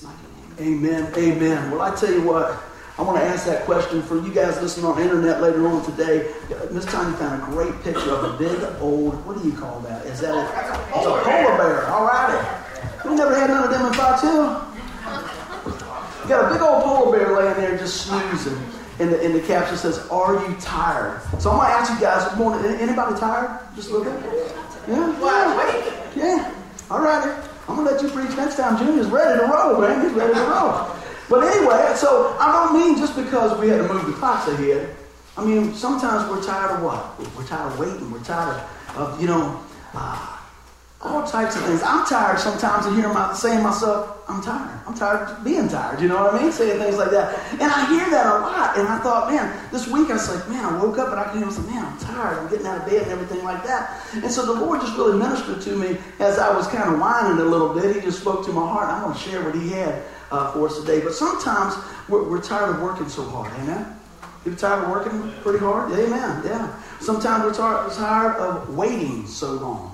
Jesus' mighty name. Amen. Amen. Well, I tell you what, I want to ask that question for you guys listening on the internet later on today. Miss Tanya found a great picture of a big old, what do you call that? Is that a, it's a polar bear. All righty. We never had none of them in Fox Hill. You got a big old polar bear laying there just snoozing. And the, and the caption says, Are you tired? So I'm going to ask you guys, morning. Anybody tired? Just a little bit? Yeah? Yeah. yeah. All righty. I'm to let you preach next time. Junior's ready to roll, man. He's ready to roll. But anyway, so I don't mean just because we had to move the clocks ahead. I mean, sometimes we're tired of what? We're tired of waiting. We're tired of, of you know, uh, all types of things. I'm tired sometimes of hearing my saying myself, I'm tired. I'm tired of being tired. You know what I mean? Saying things like that. And I hear that a lot. And I thought, man, this week I was like, man, I woke up and I came and said, man, I'm tired. I'm getting out of bed and everything like that. And so the Lord just really ministered to me as I was kind of whining a little bit. He just spoke to my heart. I'm going to share what He had uh, for us today. But sometimes we're, we're tired of working so hard. Amen? You tired of working pretty hard? Amen. Yeah. Sometimes we're tired, tired of waiting so long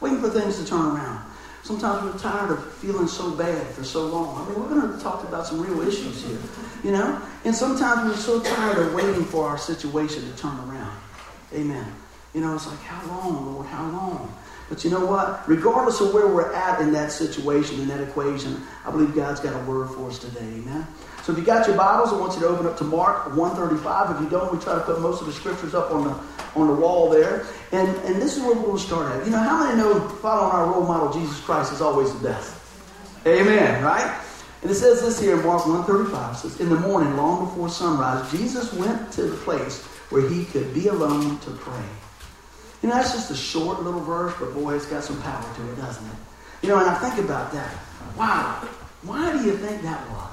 waiting for things to turn around. Sometimes we're tired of feeling so bad for so long. I mean, we're going to talk about some real issues here, you know? And sometimes we're so tired of waiting for our situation to turn around. Amen. You know, it's like, how long, Lord? How long? But you know what? Regardless of where we're at in that situation, in that equation, I believe God's got a word for us today. Amen. So if you got your Bibles, I want you to open up to Mark 135. If you don't, we try to put most of the scriptures up on the on the wall there. And and this is where we're going to start at. You know, how many know following our role model, Jesus Christ, is always the best? Amen, right? And it says this here in Mark 135. It says, In the morning, long before sunrise, Jesus went to the place where he could be alone to pray. You know, that's just a short little verse, but boy, it's got some power to it, doesn't it? You know, and I think about that. Wow, why do you think that was?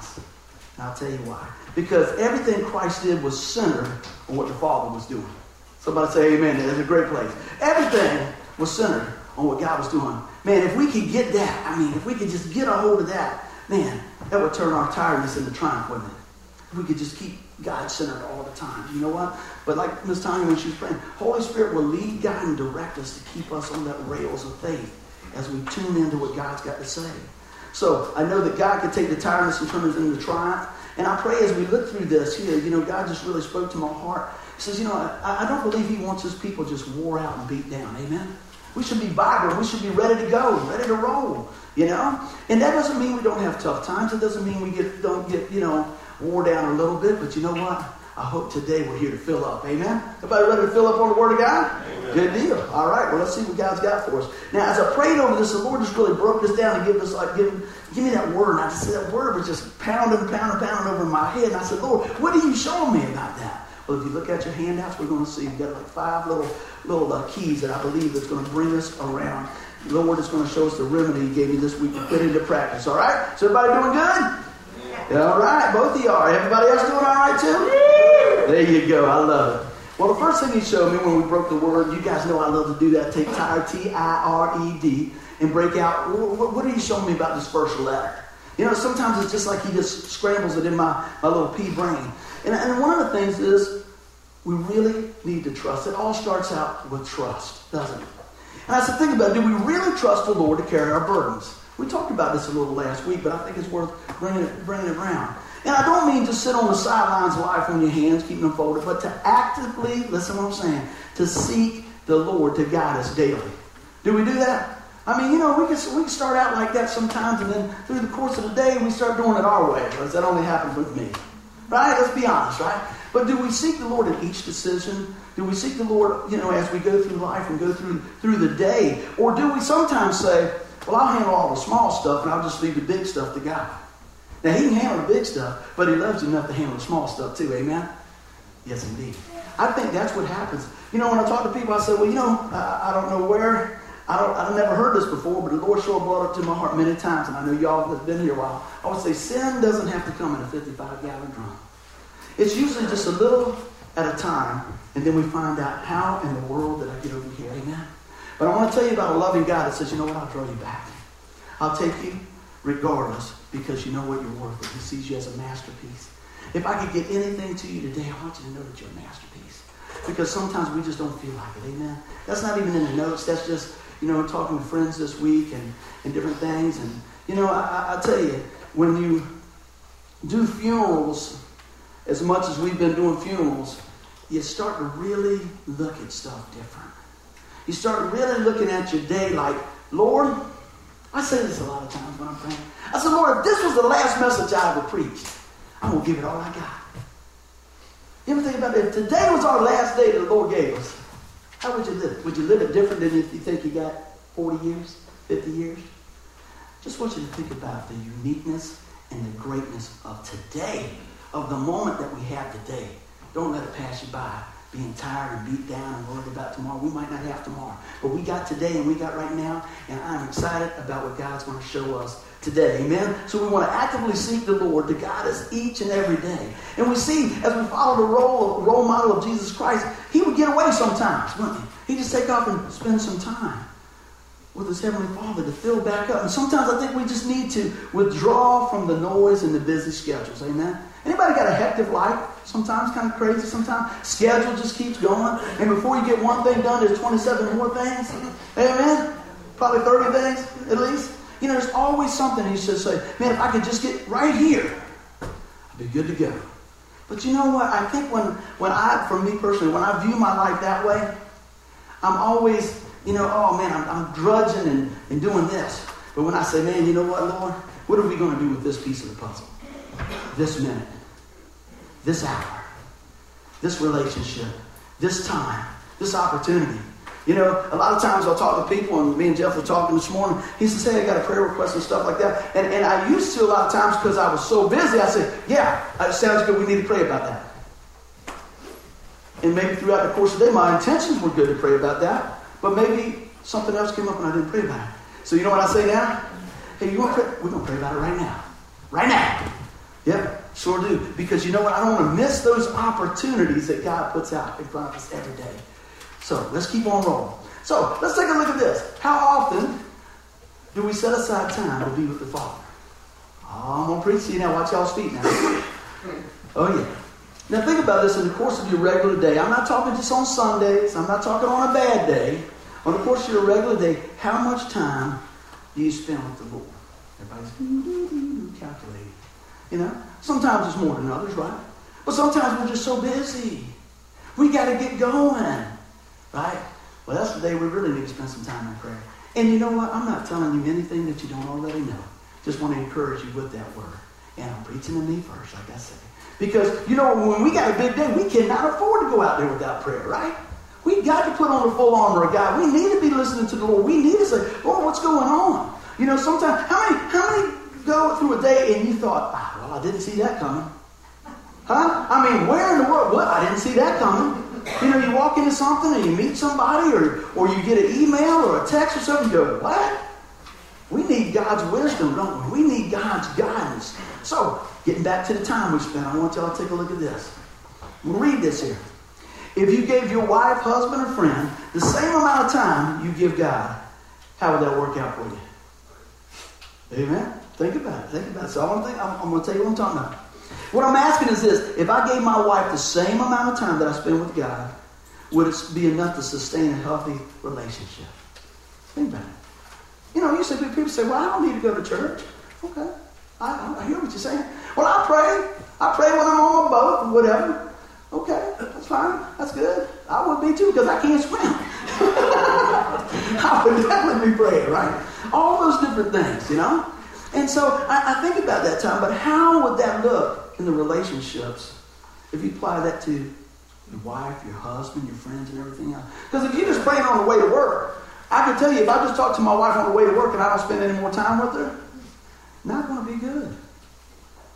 And I'll tell you why. Because everything Christ did was centered on what the Father was doing. Somebody say amen. That's a great place. Everything was centered on what God was doing. Man, if we could get that, I mean, if we could just get a hold of that, man, that would turn our tiredness into triumph, wouldn't it? If we could just keep God centered all the time. You know what? But like Miss Tanya when she was praying, Holy Spirit will lead, God, and direct us to keep us on that rails of faith as we tune into what God's got to say. So I know that God can take the tiredness and turn it into triumph. And I pray as we look through this here, you know, God just really spoke to my heart. He says, you know, I, I don't believe He wants His people just wore out and beat down. Amen. We should be vibrant. We should be ready to go, ready to roll. You know, and that doesn't mean we don't have tough times. It doesn't mean we get don't get you know wore down a little bit. But you know what? I hope today we're here to fill up. Amen. Everybody ready to fill up on the Word of God? Amen. Good deal. All right. Well, let's see what God's got for us. Now, as I prayed over this, the Lord just really broke this down and give us like give, give me that word. And I just said that word was just pounding, pounding, pounding over my head. And I said, Lord, what are you showing me about that? Well, if you look at your handouts, we're going to see we've got like five little little uh, keys that I believe that's going to bring us around. The Lord is going to show us the remedy He gave me this week to put into practice. All right. So everybody doing good? All right, both of you are. Everybody else doing all right too? There you go. I love it. Well, the first thing he showed me when we broke the word, you guys know I love to do that. Take tire, T I R E D, and break out. What, what are you showing me about this first letter? You know, sometimes it's just like he just scrambles it in my, my little pea brain. And, and one of the things is we really need to trust. It all starts out with trust, doesn't it? And I said, think about it. Do we really trust the Lord to carry our burdens? We talked about this a little last week, but I think it's worth bringing it, bringing it around. And I don't mean to sit on the sidelines of life on your hands, keeping them folded, but to actively, listen to what I'm saying, to seek the Lord to guide us daily. Do we do that? I mean, you know, we can, we can start out like that sometimes, and then through the course of the day, we start doing it our way, because that only happens with me. Right? Let's be honest, right? But do we seek the Lord in each decision? Do we seek the Lord, you know, as we go through life and go through through the day? Or do we sometimes say, well, I'll handle all the small stuff and I'll just leave the big stuff to God. Now, He can handle the big stuff, but He loves you enough to handle the small stuff too. Amen? Yes, indeed. I think that's what happens. You know, when I talk to people, I say, well, you know, I, I don't know where. I don't, I've never heard this before, but the Lord sure brought it to my heart many times, and I know y'all have been here a while. I would say sin doesn't have to come in a 55 gallon drum. It's usually just a little at a time, and then we find out how in the world did I get over here. Amen? But I want to tell you about a loving God that says, you know what, I'll draw you back. I'll take you regardless because you know what you're worth. He sees you as a masterpiece. If I could get anything to you today, I want you to know that you're a masterpiece. Because sometimes we just don't feel like it. Amen. That's not even in the notes. That's just, you know, talking with friends this week and, and different things. And, you know, I, I tell you, when you do funerals, as much as we've been doing funerals, you start to really look at stuff different. You start really looking at your day like, Lord, I say this a lot of times when I'm praying. I said, Lord, if this was the last message I ever preached, I'm going to give it all I got. You ever think about it? If today was our last day that the Lord gave us, how would you live? Would you live it different than if you think you got 40 years, 50 years? Just want you to think about the uniqueness and the greatness of today, of the moment that we have today. Don't let it pass you by being tired and beat down and worried about tomorrow. We might not have tomorrow. But we got today and we got right now, and I'm excited about what God's going to show us today. Amen? So we want to actively seek the Lord to guide us each and every day. And we see, as we follow the role, role model of Jesus Christ, he would get away sometimes, wouldn't he? He'd just take off and spend some time with his Heavenly Father to fill back up. And sometimes I think we just need to withdraw from the noise and the busy schedules. Amen? Anybody got a hectic life? Sometimes kind of crazy. Sometimes schedule just keeps going, and before you get one thing done, there's 27 more things. Amen. Probably 30 things at least. You know, there's always something. you should say, "Man, if I could just get right here, I'd be good to go." But you know what? I think when when I, for me personally, when I view my life that way, I'm always, you know, oh man, I'm, I'm drudging and, and doing this. But when I say, man, you know what, Lord, what are we going to do with this piece of the puzzle? This minute this hour, this relationship, this time, this opportunity. You know, a lot of times I'll talk to people, and me and Jeff were talking this morning. He said, Hey, I got a prayer request and stuff like that. And, and I used to a lot of times because I was so busy, I said, Yeah, it sounds good. We need to pray about that. And maybe throughout the course of the day, my intentions were good to pray about that, but maybe something else came up and I didn't pray about it. So you know what I say now? Hey, you want to pray? We're going to pray about it right now. Right now. Yep. Sure do. Because you know what? I don't want to miss those opportunities that God puts out in front of us every day. So let's keep on rolling. So let's take a look at this. How often do we set aside time to be with the Father? Oh, I'm going to preach to you now. Watch y'all's feet now. Oh, yeah. Now think about this in the course of your regular day. I'm not talking just on Sundays. I'm not talking on a bad day. On the course of your regular day, how much time do you spend with the Lord? Everybody's calculating. You know? Sometimes it's more than others, right? But sometimes we're just so busy. We got to get going, right? Well, that's the day we really need to spend some time in prayer. And you know what? I'm not telling you anything that you don't already know. Just want to encourage you with that word. And I'm preaching to me first, like I said. Because, you know, when we got a big day, we cannot afford to go out there without prayer, right? We got to put on the full armor of God. We need to be listening to the Lord. We need to say, Lord, what's going on? You know, sometimes, how many, how many go through a day and you thought, ah, well, I didn't see that coming. Huh? I mean, where in the world? What? I didn't see that coming. You know, you walk into something and you meet somebody or, or you get an email or a text or something, you go, what? We need God's wisdom, don't we? We need God's guidance. So, getting back to the time we spent, I want y'all to take a look at this. We'll read this here. If you gave your wife, husband, or friend the same amount of time you give God, how would that work out for you? Amen? Think about it. Think about it. So I want to think, I'm, I'm going to tell you what I'm talking about. What I'm asking is this: If I gave my wife the same amount of time that I spend with God, would it be enough to sustain a healthy relationship? Think about it. You know, you say people say, "Well, I don't need to go to church." Okay, I, I hear what you're saying. Well, I pray. I pray when I'm on my boat or whatever. Okay, that's fine. That's good. I would be too because I can't swim. I would definitely be praying, right? All those different things, you know. And so I, I, think about that time, but how would that look in the relationships if you apply that to your wife, your husband, your friends, and everything else? Because if you're just praying on the way to work, I can tell you if I just talk to my wife on the way to work and I don't spend any more time with her, not going to be good.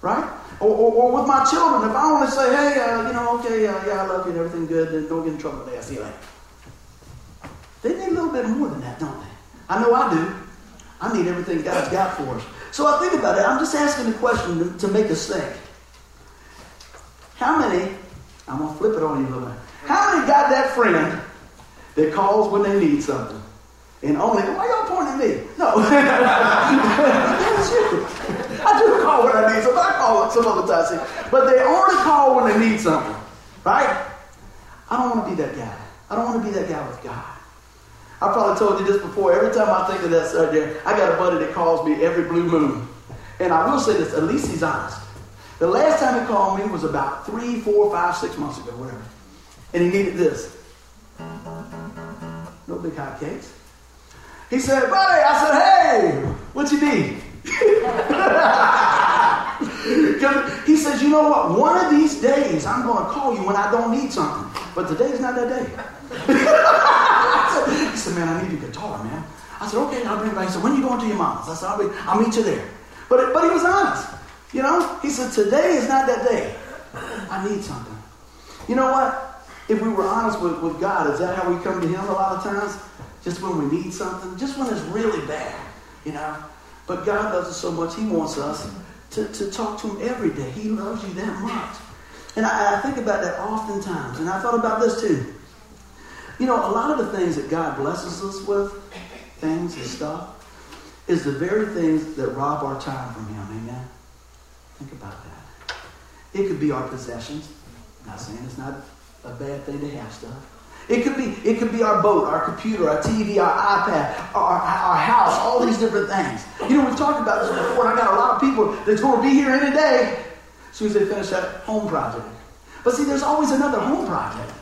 Right? Or, or, or, with my children, if I to say, hey, uh, you know, okay, uh, yeah, I love you and everything good, then don't get in trouble today. I see you later. They need a little bit more than that, don't they? I know I do. I need everything God's got for us. So I think about it. I'm just asking the question to, to make us think. How many, I'm going to flip it on you a little bit. How many got that friend that calls when they need something? And only, why y'all pointing at me? No. That's you. I do call when I need something. I call some other time. But they only call when they need something. Right? I don't want to be that guy. I don't want to be that guy with God. I probably told you this before. Every time I think of that subject, I got a buddy that calls me every blue moon. And I will say this, at least he's honest. The last time he called me was about three, four, five, six months ago, whatever. And he needed this. No big hot cakes. He said, buddy, I said, hey, what you need? he says, you know what? One of these days I'm going to call you when I don't need something. But today's not that day. he said, man, I need a guitar, man. I said, okay, I'll bring it back. He said, when you going to your mom's? I said, I'll, be, I'll meet you there. But, but he was honest. You know, he said, today is not that day. I need something. You know what? If we were honest with, with God, is that how we come to him a lot of times? Just when we need something? Just when it's really bad, you know? But God loves us so much, he wants us to, to talk to him every day. He loves you that much. And I, I think about that oftentimes. And I thought about this too. You know, a lot of the things that God blesses us with, things and stuff, is the very things that rob our time from Him. Amen? Think about that. It could be our possessions. I'm not saying it's not a bad thing to have stuff. It could be, it could be our boat, our computer, our TV, our iPad, our, our house, all these different things. You know, we've talked about this before, and I got a lot of people that's going to be here any day as soon as they finish that home project. But see, there's always another home project.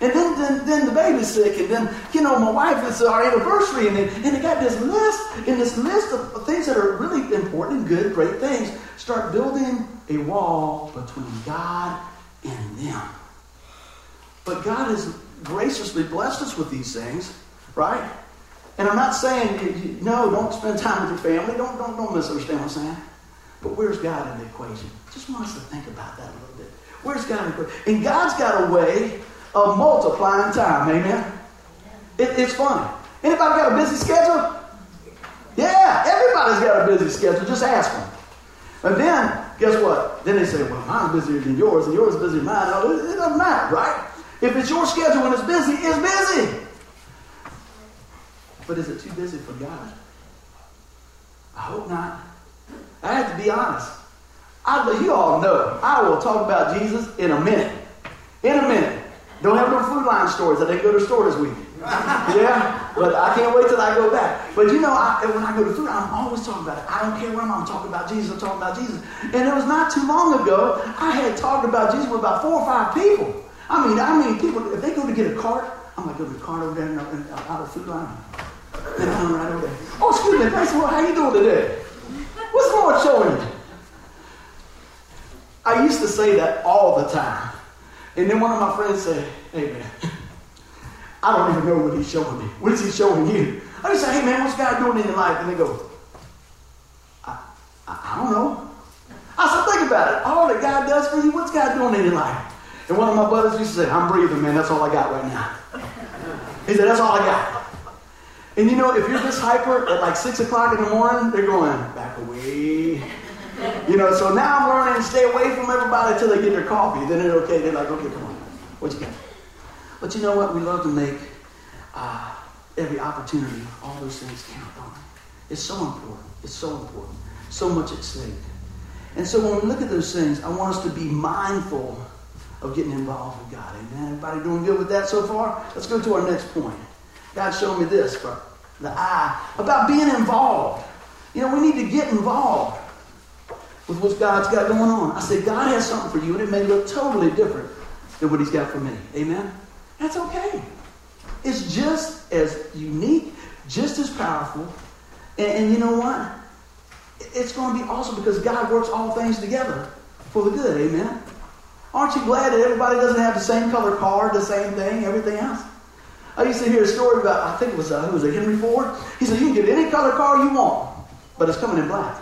And then, then, then the baby's sick, and then, you know, my wife, it's our uh, anniversary, and, then, and they got this list, and this list of things that are really important, and good, great things. Start building a wall between God and them. But God has graciously blessed us with these things, right? And I'm not saying, no, don't spend time with your family. Don't, don't, don't misunderstand what I'm saying. But where's God in the equation? Just want us to think about that a little bit. Where's God in the equation? And God's got a way of multiplying time. Amen? It, it's funny. Anybody got a busy schedule? Yeah, everybody's got a busy schedule. Just ask them. And then, guess what? Then they say, well, mine's busier than yours, and yours is busier than mine. It, it doesn't matter, right? If it's your schedule and it's busy, it's busy. But is it too busy for God? I hope not. I have to be honest. I, you all know I will talk about Jesus in a minute. In a minute. Don't have no food line stories. I didn't go to the store this week. yeah, but I can't wait till I go back. But you know, I, when I go to food, I'm always talking about it. I don't care where I'm, I'm talking about Jesus. I'm talking about Jesus. And it was not too long ago I had talked about Jesus with about four or five people. I mean, I mean, people if they go to get a cart, I'm like, go to the cart over there and, and uh, out of food line. And I'm right over there. Oh, excuse me, Pastor, well, how you doing today? What's Lord showing? I used to say that all the time. And then one of my friends said, hey man, I don't even know what he's showing me. What is he showing you? I just say, hey man, what's God doing in your life? And they go, I, I, I don't know. I said, think about it. All that God does for you, what's God doing in your life? And one of my brothers used to say, I'm breathing, man. That's all I got right now. He said, that's all I got. And you know, if you're this hyper at like 6 o'clock in the morning, they're going, back away. You know, so now I'm learning to stay away from everybody until they get their coffee. Then they're okay. They're like, okay, come on. What you got? But you know what? We love to make uh, every opportunity, all those things count on. It's so important. It's so important. So much at stake. And so when we look at those things, I want us to be mindful of getting involved with God. Amen. Everybody doing good with that so far? Let's go to our next point. God showed me this from the eye about being involved. You know, we need to get involved with what God's got going on. I said, God has something for you, and it may look totally different than what He's got for me. Amen? That's okay. It's just as unique, just as powerful. And, and you know what? It's going to be awesome because God works all things together for the good. Amen? Aren't you glad that everybody doesn't have the same color car, the same thing, everything else? I used to hear a story about, I think it was, uh, who was it, Henry Ford? He said, you can get any color car you want, but it's coming in black.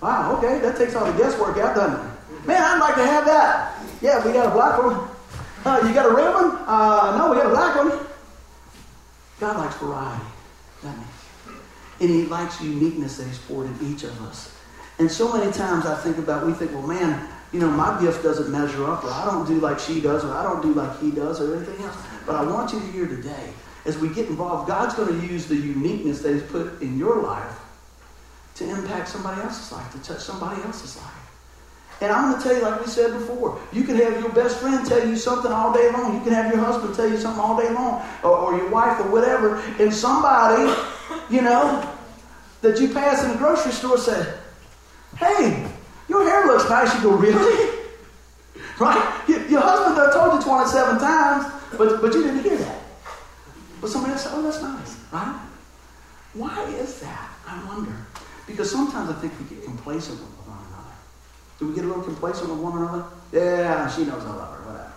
Wow, okay, that takes all the guesswork out, doesn't it? Man, I'd like to have that. Yeah, we got a black one. Uh, you got a red one? Uh, no, we got a black one. God likes variety, doesn't he? And he likes uniqueness that he's poured in each of us. And so many times I think about, we think, well, man, you know, my gift doesn't measure up, or I don't do like she does, or I don't do like he does, or anything else. But I want you to hear today, as we get involved, God's going to use the uniqueness that He's put in your life to impact somebody else's life, to touch somebody else's life. And I'm going to tell you, like we said before, you can have your best friend tell you something all day long. You can have your husband tell you something all day long, or, or your wife, or whatever. And somebody, you know, that you pass in the grocery store said, Hey, your hair looks nice. You go, really? right? Your, your husband done told you 27 times, but, but you didn't hear that. But somebody else said, oh, that's nice, right? Why is that? I wonder. Because sometimes I think we get complacent with one another. Do we get a little complacent with one another? Yeah, she knows I love her, whatever.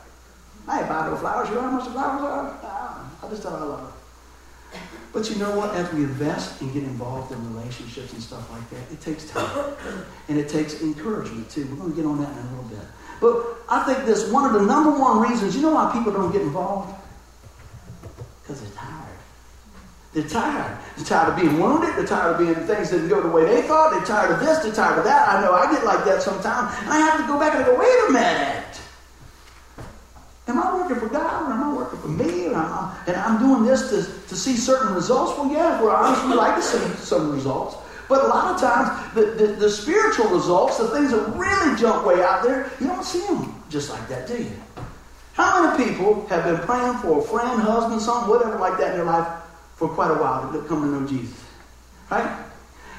I ain't buy flowers. You know how much the flowers are? I just her I love her. But you know what? As we invest and get involved in relationships and stuff like that, it takes time. And it takes encouragement too. We're going to get on that in a little bit. But I think this one of the number one reasons, you know why people don't get involved? Because they're tired. They're tired. They're tired of being wounded. They're tired of being things didn't go the way they thought. They're tired of this. They're tired of that. I know I get like that sometimes. And I have to go back and go, wait a minute. Am I working for God or am I working for me? And I'm, and I'm doing this to, to see certain results? Well, yeah, we're honest, we like to see some results. But a lot of times, the, the, the, spiritual results, the things that really jump way out there, you don't see them just like that, do you? How many people have been praying for a friend, husband, something, whatever like that in their life for quite a while to come to know Jesus? Right?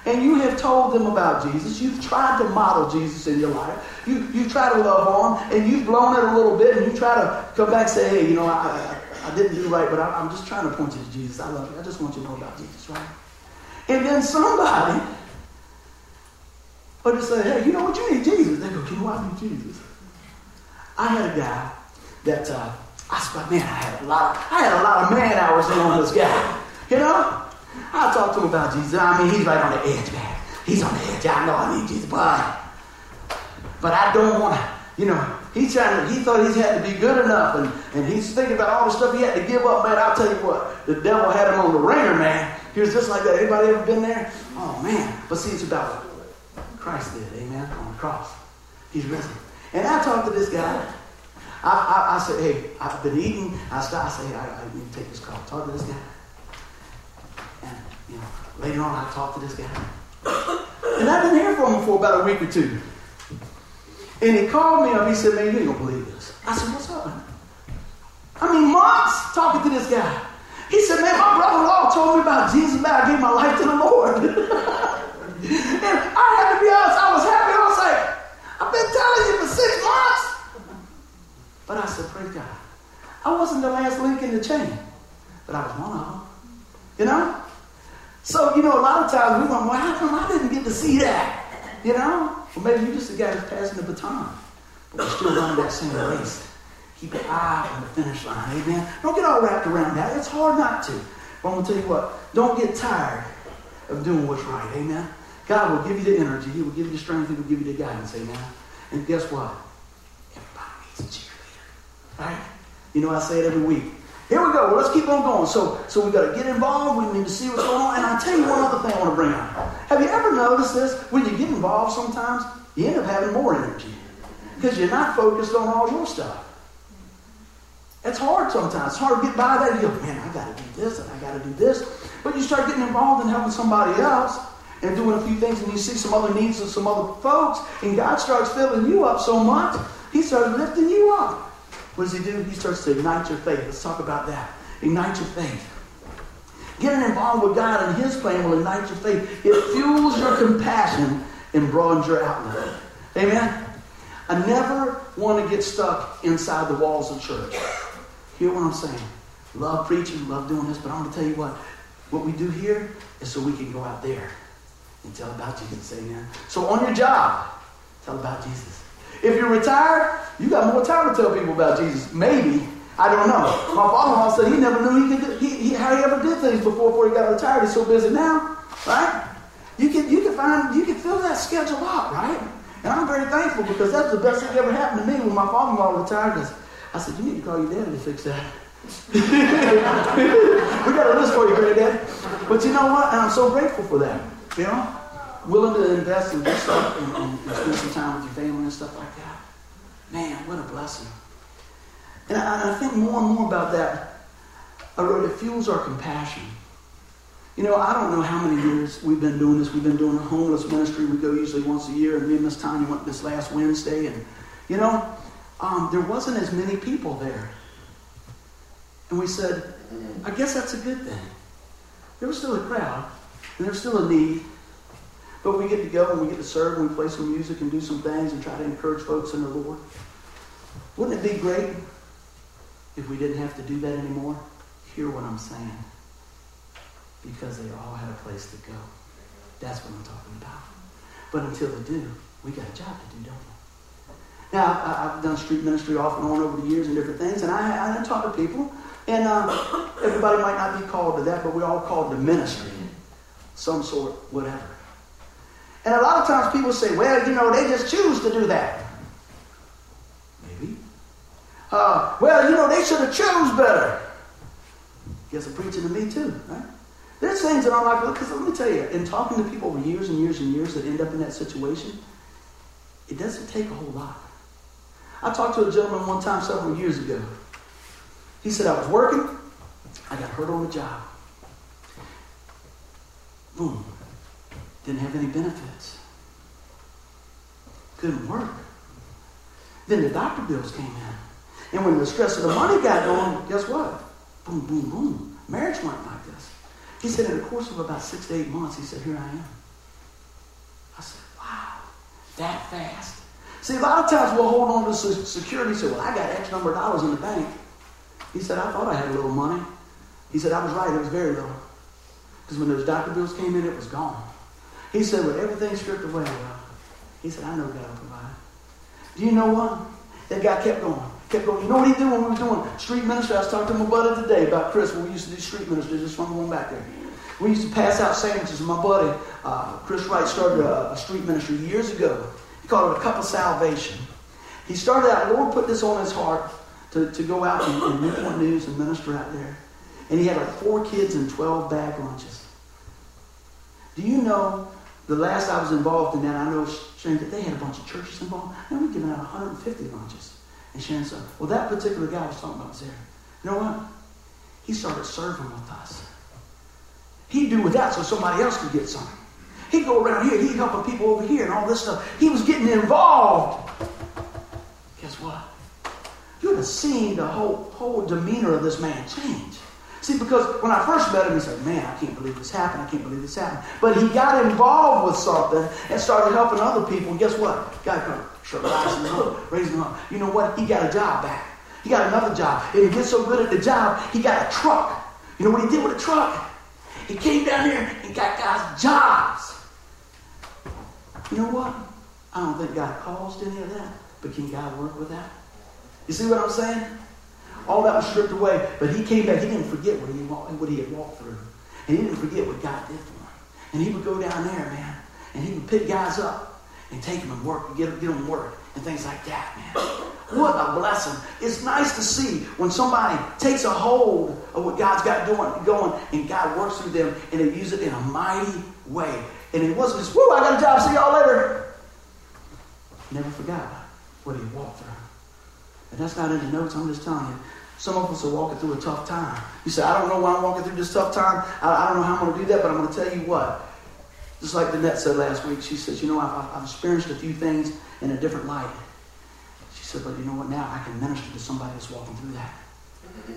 And you have told them about Jesus. You've tried to model Jesus in your life. You, you try to love on and you've blown it a little bit, and you try to come back and say, hey, you know, I, I, I didn't do right, but I, am just trying to point you to Jesus. I love you. I just want you to know about Jesus, right? And then somebody would just say, hey, you know what? You need Jesus. They go, you know, I need Jesus. I had a guy that uh, I said, man, I had a lot. Of, I had a lot of man hours in on this guy. You know, I talked to him about Jesus. I mean, he's right on the edge, man. He's on the edge. I know I need Jesus, but but I don't want to. You know, he's trying to. He thought he had to be good enough, and and he's thinking about all the stuff he had to give up, man. I'll tell you what, the devil had him on the wringer, man. He was just like that. Anybody ever been there? Oh man! But see, it's about what Christ did, amen, on the cross. He's risen. And I talked to this guy. I, I, I said, hey, I've been eating. I, started, I said, hey, I, I need to take this call. Talk to this guy. Later on, I talked to this guy. And I didn't hear from him for about a week or two. And he called me up. He said, man, you ain't going to believe this. I said, what's up? I mean, months talking to this guy. He said, man, my brother-in-law told me about Jesus, man. I gave my life to the Lord. and I had to be honest. I was happy. I was like, I've been telling you for six months. But I said, praise God. I wasn't the last link in the chain, but I was one of them. You know? So, you know, a lot of times we go, well, how come I didn't get to see that? You know? Well, maybe you're just the guy who's passing the baton. But we're still running that same race. Keep your eye on the finish line. Amen? Don't get all wrapped around that. It's hard not to. But I'm going to tell you what. Don't get tired of doing what's right. Amen? God will give you the energy. He will give you the strength. He will give you the guidance. Amen? And guess what? Everybody needs a cheerleader. Right? You know, I say it every week. Here we go. Well, let's keep on going. So, so we've got to get involved. We need to see what's going on. And I'll tell you one other thing I want to bring up. Have you ever noticed this? When you get involved sometimes, you end up having more energy because you're not focused on all your stuff. It's hard sometimes. It's hard to get by that. You go, man, I got to do this and I got to do this. But you start getting involved in helping somebody else and doing a few things, and you see some other needs of some other folks, and God starts filling you up so much, He starts lifting you up. What does he do? He starts to ignite your faith. Let's talk about that. Ignite your faith. Getting involved with God and His plan will ignite your faith. It fuels your compassion and broadens your outlook. Amen? I never want to get stuck inside the walls of church. Hear what I'm saying? Love preaching, love doing this, but I'm going to tell you what. What we do here is so we can go out there and tell about Jesus. Amen? So on your job, tell about Jesus. If you're retired, you got more time to tell people about Jesus. Maybe. I don't know. My father-in-law said he never knew he could he, he, how he ever did things before, before he got retired. He's so busy now, right? You can you can find you can fill that schedule out, right? And I'm very thankful because that's the best thing that ever happened to me when my father-in-law retired. Because I said, you need to call your dad to fix that. we got a list for you, granddad. But you know what? And I'm so grateful for that. You know? Willing to invest in this stuff and, and, and, spend some time with your family and stuff like that. Man, what a blessing. And I, I think more and more about that. I wrote, it fuels our compassion. You know, I don't know how many years we've been doing this. We've been doing a homeless ministry. We go usually once a year, and me and Miss Tanya went this last Wednesday. And, you know, um, there wasn't as many people there. And we said, I guess that's a good thing. There was still a crowd, and there was still a need. But we get to go and we get to serve and we play some music and do some things and try to encourage folks in the Lord. Wouldn't it be great if we didn't have to do that anymore? Hear what I'm saying. Because they all had a place to go. That's what I'm talking about. But until they do, we got a job to do, don't we? Now, I, have done street ministry off and on over the years and different things, and I, I talk to people, and uh, everybody might not be called to that, but we're all called to ministry, some sort, whatever. And a lot of times people say, well, you know, they just choose to do that. Maybe. Uh, well, you know, they should have chose better. Guess I'm preaching to me too, right? There's things that I'm like, because let me tell you, in talking to people over years and years and years that end up in that situation, it doesn't take a whole lot. I talked to a gentleman one time several years ago. He said, I was working, I got hurt on the job. Boom. Didn't have any benefits. Couldn't work. Then the doctor bills came in. And when the stress of the money got going, guess what? Boom, boom, boom. Marriage went like this. He said, in the course of about six to eight months, he said, Here I am. I said, Wow, that fast. See, a lot of times we'll hold on to security. Say, well, I got X number of dollars in the bank. He said, I thought I had a little money. He said, I was right. It was very little. Because when those doctor bills came in, it was gone. He said, with everything stripped away, he said, I know God will provide. Do you know what? That guy kept going. Kept going. You know what he did when we were doing street ministry? I was talking to my buddy today about Chris when we used to do street ministry, just from going back there. We used to pass out sandwiches. And my buddy, uh, Chris Wright, started a, a, street ministry years ago. He called it a cup of salvation. He started out, Lord put this on his heart to, to go out and Newport News and minister out there. And he had like four kids and 12 bag lunches. Do you know the last I was involved in that, I know Sharon, that they had a bunch of churches involved. And we were giving out 150 lunches. And Sharon said, well, that particular guy I was talking about there. You know what? He started serving with us. He'd do without so somebody else could get something. He'd go around here, he'd help people over here and all this stuff. He was getting involved. Guess what? You would have seen the whole, whole demeanor of this man change. See, because when I first met him, he said, Man, I can't believe this happened. I can't believe this happened. But he got involved with something and started helping other people. And guess what? God started rising up, raising up. You know what? He got a job back. He got another job. And he did so good at the job, he got a truck. You know what he did with the truck? He came down here and got guys jobs. You know what? I don't think God caused any of that, but can God work with that? You see what I'm saying? All that was stripped away. But he came back. He didn't forget what he, what he had walked through. And he didn't forget what God did for him. And he would go down there, man, and he would pick guys up and take them and work, get, get them work and things like that, man. What a blessing. It's nice to see when somebody takes a hold of what God's got doing, going, and God works through them and they use it in a mighty way. And it wasn't just, whoo, I got a job, see y'all later. Never forgot what he walked through. That's not in the notes, I'm just telling you. Some of us are walking through a tough time. You say, I don't know why I'm walking through this tough time. I, I don't know how I'm going to do that, but I'm going to tell you what. Just like Danette said last week, she says, You know, I've, I've experienced a few things in a different light. She said, But you know what? Now I can minister to somebody that's walking through that.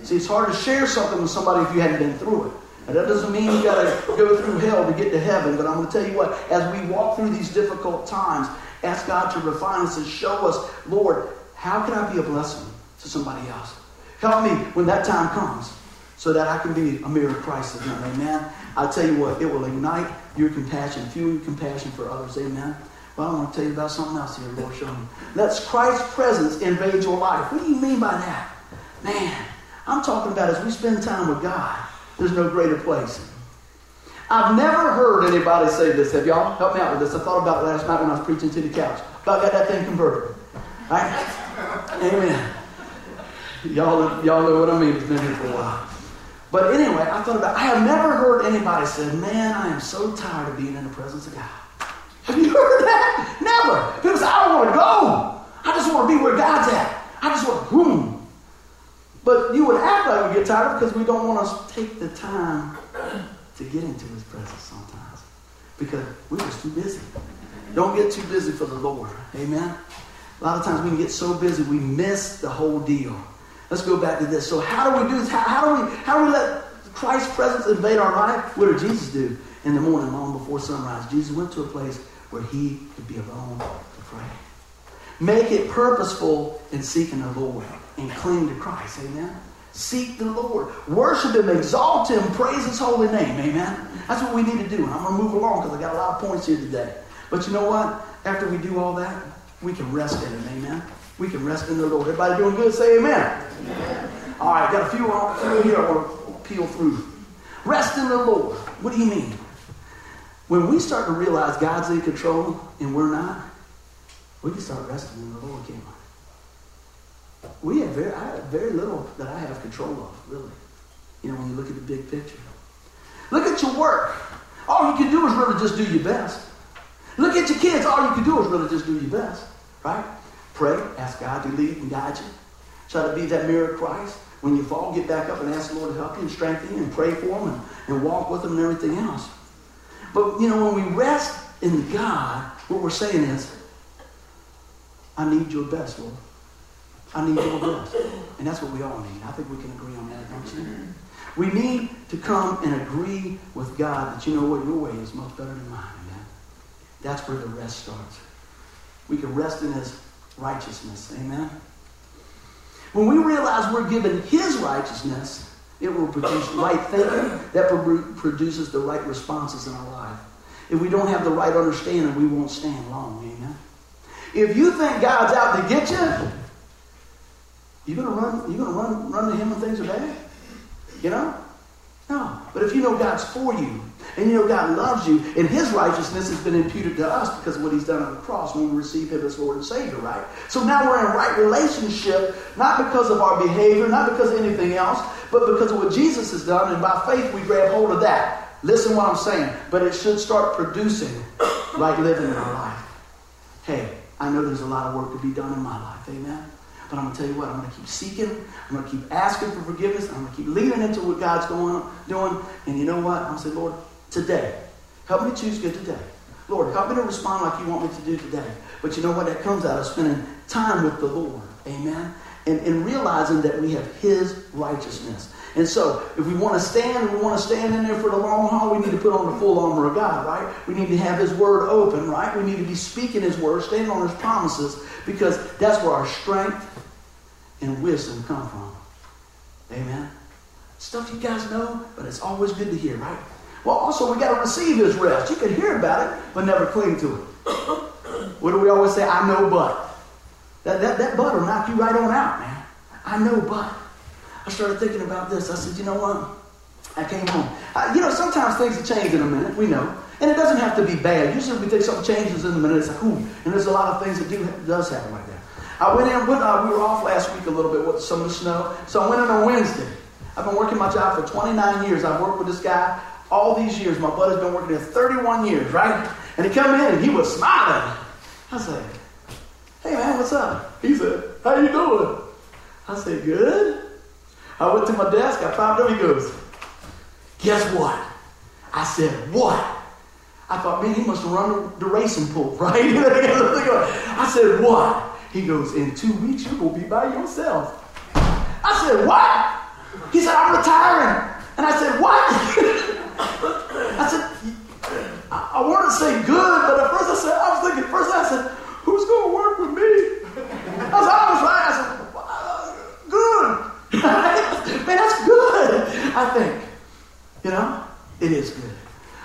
See, it's hard to share something with somebody if you hadn't been through it. And that doesn't mean you got to go through hell to get to heaven. But I'm going to tell you what, as we walk through these difficult times, ask God to refine us and show us, Lord, how can I be a blessing? to somebody else. Help me when that time comes so that I can be a mirror of Christ again. Amen. I'll tell you what, it will ignite your compassion, fuel your compassion for others. Amen. Well, I want to tell you about something else here, Lord, show me. Let Christ's presence invade your life. What do you mean by that? Man, I'm talking about as we spend time with God, there's no greater place. I've never heard anybody say this. Have y'all? Help me out with this. I thought about it last night when I was preaching to the couch. About got that thing converted. Right? Amen. Y'all, y'all know what I mean. It's been here for a while. But anyway, I thought about. I have never heard anybody say, "Man, I am so tired of being in the presence of God." Have you heard that? Never. People say, "I don't want to go. I just want to be where God's at. I just want to boom." But you would act like we get tired because we don't want to take the time to get into His presence sometimes because we're just too busy. Don't get too busy for the Lord. Amen. A lot of times we can get so busy we miss the whole deal. Let's go back to this. So how do we do this? How, how do we how do we let Christ's presence invade our life? What did Jesus do? in the morning, long before sunrise, Jesus went to a place where he could be alone to pray. Make it purposeful in seeking the Lord and cling to Christ. Amen. Seek the Lord. Worship Him, exalt Him, praise His holy name. Amen. That's what we need to do. And I'm going to move along because I got a lot of points here today. But you know what? After we do all that, we can rest in Him. Amen. We can rest in the Lord. Everybody doing good? Say amen. amen. All right, got a few, few here I want to peel through. Rest in the Lord. What do you mean? When we start to realize God's in control and we're not, we can start resting in the Lord, can't we? we have very, I have very little that I have control of, really. You know, when you look at the big picture. Look at your work. All you can do is really just do your best. Look at your kids. All you can do is really just do your best, right? Pray, ask God to lead and guide you. Try to be that mirror of Christ. When you fall, get back up and ask the Lord to help you and strengthen you and pray for them and, and walk with them and everything else. But, you know, when we rest in God, what we're saying is, I need your best, Lord. I need your best. And that's what we all need. I think we can agree on that, don't you? We need to come and agree with God that you know what your way is much better than mine. That's where the rest starts. We can rest in his righteousness. Amen. When we realize we're given his righteousness, it will produce right thinking that produces the right responses in our life. If we don't have the right understanding, we won't stand long. Amen. If you think God's out to get you, you're gonna run? You're gonna run run to Him when things are bad? You know? No. But if you know God's for you, and you know God loves you, and His righteousness has been imputed to us because of what He's done on the cross when we receive Him as Lord and Savior, right? So now we're in right relationship, not because of our behavior, not because of anything else, but because of what Jesus has done, and by faith we grab hold of that. Listen what I'm saying. But it should start producing right living in our life. Hey, I know there's a lot of work to be done in my life. Amen. But I'm going to tell you what, I'm going to keep seeking. I'm going to keep asking for forgiveness. I'm going to keep leaning into what God's going doing. And you know what? I'm going to say, Lord, today, help me choose good today. Lord, help me to respond like you want me to do today. But you know what? That comes out of spending time with the Lord. Amen. And, and realizing that we have His righteousness. And so, if we want to stand and we want to stand in there for the long haul, we need to put on the full armor of God, right? We need to have His Word open, right? We need to be speaking His Word, standing on His promises, because that's where our strength and wisdom come from. Amen. Stuff you guys know, but it's always good to hear, right? Well, also, we got to receive His rest. You can hear about it, but never cling to it. what do we always say? I know, but. That, that, that but will knock you right on out, man. I know, but. I started thinking about this. I said, you know what? I came home. I, you know, sometimes things change in a minute. We know. And it doesn't have to be bad. Usually we think something changes in a minute. It's like, ooh. And there's a lot of things that do does happen like that. I went in, with, uh, we were off last week a little bit with some of the snow, so I went in on Wednesday. I've been working my job for 29 years. I've worked with this guy all these years. My buddy's been working there 31 years, right? And he come in and he was smiling. I said, hey man, what's up? He said, how you doing? I said, good. I went to my desk, I found him, he goes, guess what? I said, what? I thought, man, he must run the racing pool, right? I said, what? He goes, In two weeks, you will be by yourself. I said, What? He said, I'm retiring. And I said, What? I said, I, I wanted to say good, but at first I said, I was thinking, first I said, Who's going to work with me? I was, I was right. I said, Good. Man, that's good, I think. You know, it is good.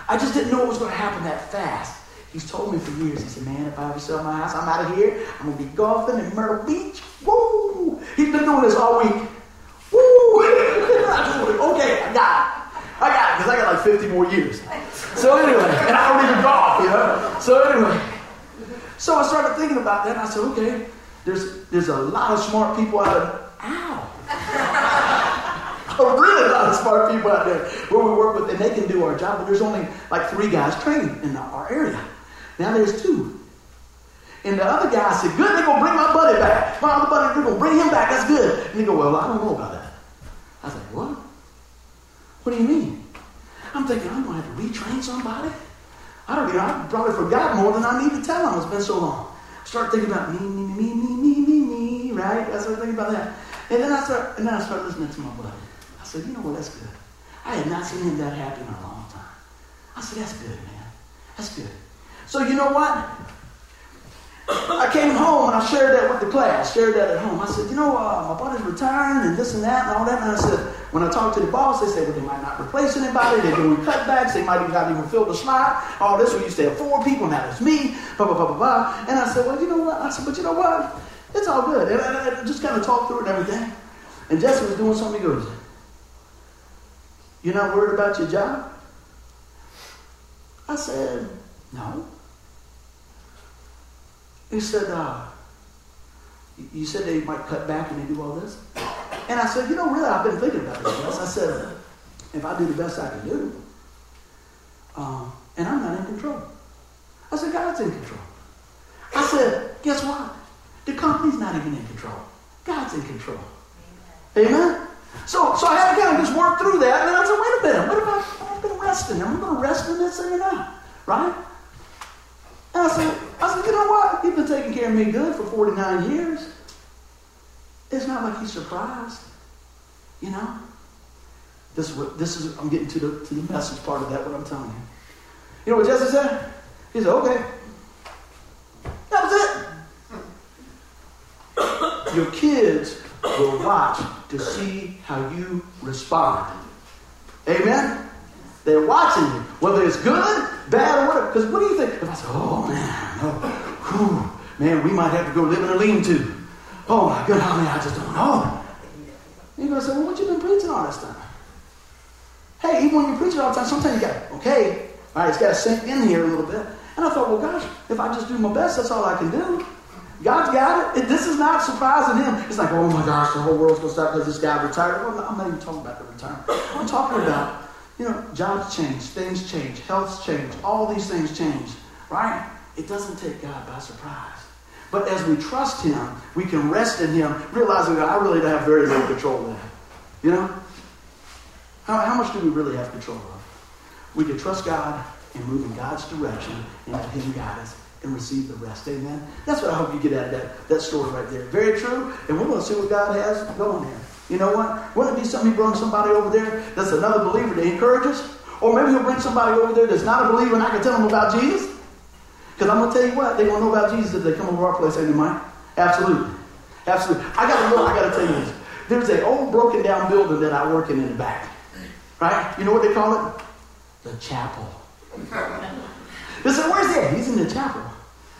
I just didn't know it was going to happen that fast. He's told me for years, he said, man, if I ever sell my house, I'm out of here. I'm going to be golfing in Myrtle Beach. Woo! He's been doing this all week. Woo! okay, I got it. I got it, because I got like 50 more years. So anyway, and I don't even golf, you know? So anyway, so I started thinking about that, and I said, okay, there's, there's a lot of smart people out there. Ow! A really lot of smart people out there where we work with, and they can do our job, but there's only like three guys trained in our area. Now there's two. And the other guy said, Good, they're going to bring my buddy back. My other buddy, they're going to bring him back. That's good. And he go, Well, I don't know about that. I said, What? What do you mean? I'm thinking, I'm going to have to retrain somebody? I don't know. I probably forgot more than I need to tell them. It's been so long. I start thinking about me, me, me, me, me, me, me, right? That's what I thinking about that. And then I start, and then I start listening to my buddy. Said, you know what, that's good. I had not seen him that happy in a long time. I said, that's good, man. That's good. So you know what? I came home and I shared that with the class, shared that at home. I said, you know, uh, my buddy's retiring and this and that and all that. And I said, when I talked to the boss, they said, well, they might not replace anybody. They're doing cutbacks. They might not even fill the slot. All this, we used to have four people, now it's me, blah, blah, blah, blah, blah. And I said, well, you know what? I said, but you know what? It's all good. And I, I just kind of talked through it and everything. And Jesse was doing something. He goes, you're not worried about your job? I said, no. He said, uh, you said they might cut back and they do all this? And I said, you know, really, I've been thinking about this. I said, if I do the best I can do, um, and I'm not in control. I said, God's in control. I said, guess what? The company's not even in control. God's in control. Amen? Amen? So, so I had to kind of just work through that. And then I said, wait a minute, what about I've been resting? Am I going to rest in this thing or not? Right? And I said, I said, you know what? He's been taking care of me good for 49 years. It's not like he's surprised. You know? This is what this is I'm getting to the to the message part of that, what I'm telling you. You know what Jesse said? He said, okay. That was it. Your kids will watch to see how you respond. Amen? They're watching you, whether it's good, bad, or whatever. Because what do you think? If I say, oh man, oh, whew, man, we might have to go live in a lean-to. Oh my goodness, I mean, I just don't know. You're going to say, well, what you been preaching all this time? Hey, even when you preach it all the time, sometimes you got, okay, all right, it's got to sink in here a little bit. And I thought, well, gosh, if I just do my best, that's all I can do. God's got it. This is not surprising him. It's like, oh my gosh, the whole world's going to stop because this guy retired. Well, I'm not even talking about the retirement. I'm talking about you know, jobs change, things change, healths change, all these things change, right? It doesn't take God by surprise. But as we trust Him, we can rest in Him, realizing that I really don't have very little control of that. You know? How, how much do we really have control of? We can trust God and move in God's direction and let Him guide us and receive the rest. Amen? That's what I hope you get out of that, that story right there. Very true. And we're going to see what God has going there. You know what? Wouldn't it be something he brings somebody over there that's another believer to encourage us? Or maybe he'll bring somebody over there that's not a believer and I can tell them about Jesus? Because I'm going to tell you what, they're going to know about Jesus if they come over our place, ain't they, Mike? Absolutely. Absolutely. I got to know, I got to tell you this. There's an old broken down building that I work in in the back. Right? You know what they call it? The chapel. They said, where's that? He's in the chapel.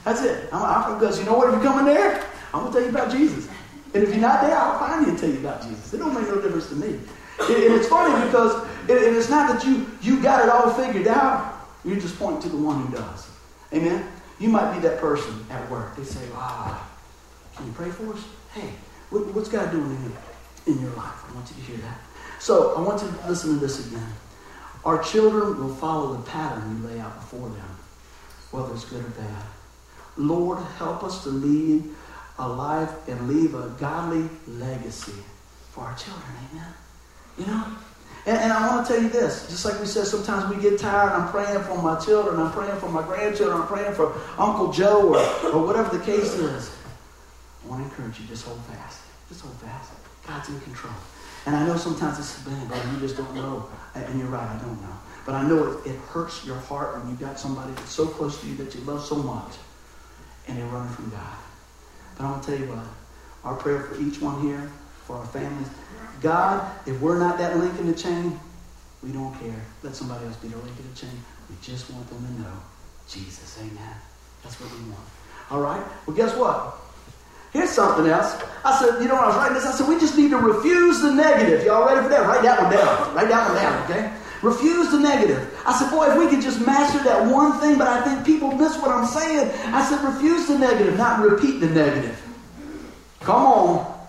That's it. I'm, I'm, because you know what? If you come in there, I'm going to tell you about Jesus. And if you're not there, I'll find you and tell you about Jesus. It don't make no difference to me. And, it's funny because and it's not that you you got it all figured out. You just point to the one who does. Amen. You might be that person at work. They say, "Ah, can you pray for us? Hey, what, what's God doing in in your life? I want you to hear that. So I want you to listen to this again. Our children will follow the pattern you lay out before them, whether it's good or bad. Lord, help us to lead a life and leave a godly legacy for our children. Amen. You know? And, and I want to tell you this, just like we said, sometimes we get tired. I'm praying for my children. I'm praying for my grandchildren. I'm praying for Uncle Joe or, or whatever the case is. I want to encourage you, just hold fast. Just hold fast. God's in control. And I know sometimes it's bad, but you just don't know. And you're right, I don't know. But I know it, it hurts your heart when you've got somebody that's so close to you that you love so much and they're running from God. But I'm going to tell you what, our prayer for each one here, for our families, God, if we're not that link in the chain, we don't care. Let somebody else be the link in the chain. We just want them to know Jesus. Amen. That's what we want. All right? Well, guess what? Here's something else. I said, you know, when I was writing this, I said, we just need to refuse the negative. Y'all ready for that? Write that one down. Write that one down, okay? Refuse the negative. I said, boy, if we could just master that one thing, but I think people miss what I'm saying. I said, refuse the negative, not repeat the negative. Come on.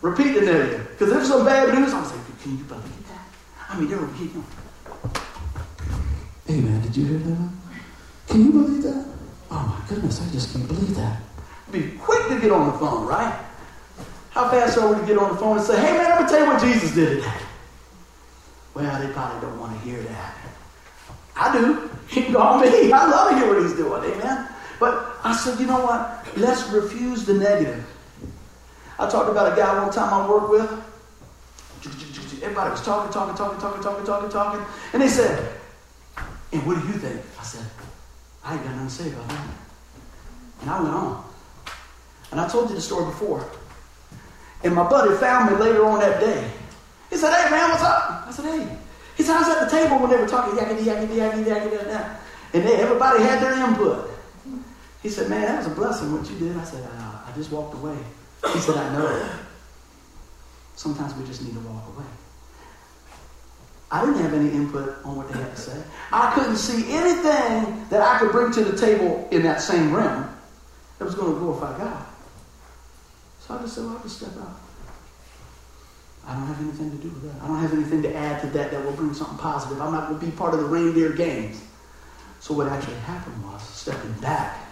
Repeat the negative. Because there's some bad news. I'm saying, can you believe that? I mean, they're repeating. Hey, man, did you hear that? Can you believe that? Oh, my goodness, I just can't believe that. Be quick to get on the phone, right? How fast are we to get on the phone and say, hey, man, I'm going to tell you what Jesus did today? Well, they probably don't want to hear that. I do. Can call me. I love to hear what he's doing. Amen. But I said, you know what? Let's refuse the negative. I talked about a guy one time I worked with. Everybody was talking, talking, talking, talking, talking, talking, talking. And they said, And what do you think? I said, I ain't got nothing to say about that. And I went on. And I told you the story before. And my buddy found me later on that day. He said, Hey man, what's up? I said, Hey. He said, I was at the table when they were talking yakety yakety yakety yakety yakety. And they, everybody had their input. He said, Man, that was a blessing what you did. I said, I, I just walked away. He said, I know. Sometimes we just need to walk away. I didn't have any input on what they had to say. I couldn't see anything that I could bring to the table in that same realm that was going to glorify God. So I just said, well, I'll just step out. I don't have anything to do with that. I don't have anything to add to that that will bring something positive. I'm not going to be part of the reindeer games. So what actually happened was stepping back,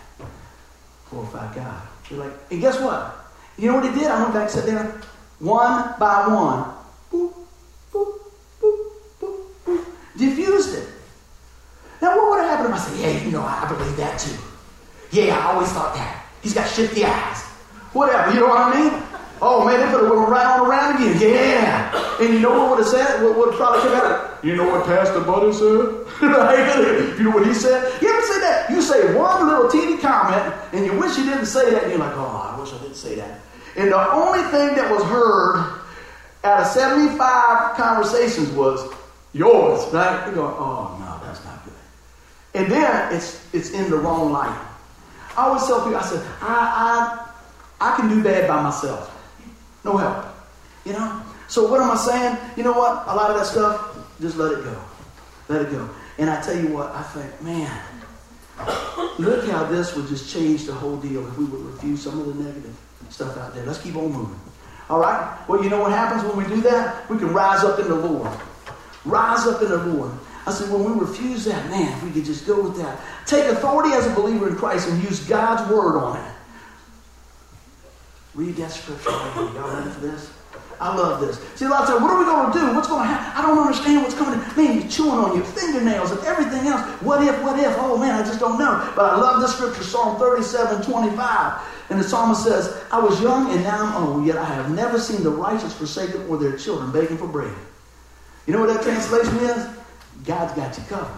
glorify God. You're like, and guess what? You know what he did? I went back, and sat down, one by one, boop, boop, boop, boop, boop, diffused it. Now, what would have happened if I said, yeah, you know, I believe that too. Yeah, I always thought that. He's got shifty eyes. Whatever, you know what I mean? Oh man, they put it right on around again. Yeah. And you know what would have said? What would probably come out? You know what Pastor Buddy said? right? You know what he said? You ever say that? You say one little teeny comment and you wish you didn't say that and you're like, oh, I wish I didn't say that. And the only thing that was heard out of 75 conversations was yours, right? You're going, oh no, that's not good. And then it's it's in the wrong light. I always tell people, I said, I I I can do bad by myself. No help. You know? So what am I saying? You know what? A lot of that stuff, just let it go. Let it go. And I tell you what, I think, man, look how this would just change the whole deal if we would refuse some of the negative stuff out there. Let's keep on moving. All right? Well, you know what happens when we do that? We can rise up in the Lord. Rise up in the Lord. I said, when we refuse that, man, if we could just go with that. Take authority as a believer in Christ and use God's word on it. Read that scripture. Y'all ready for this? I love this. See, a lot of times, what are we going to do? What's going to happen? I don't understand what's coming. Man, you're chewing on your fingernails and everything else. What if, what if? Oh, man, I just don't know. But I love this scripture, Psalm 37, 25. And the psalmist says, I was young and now I'm old, yet I have never seen the righteous forsaken or their children begging for bread. You know what that translation is? God's got you covered.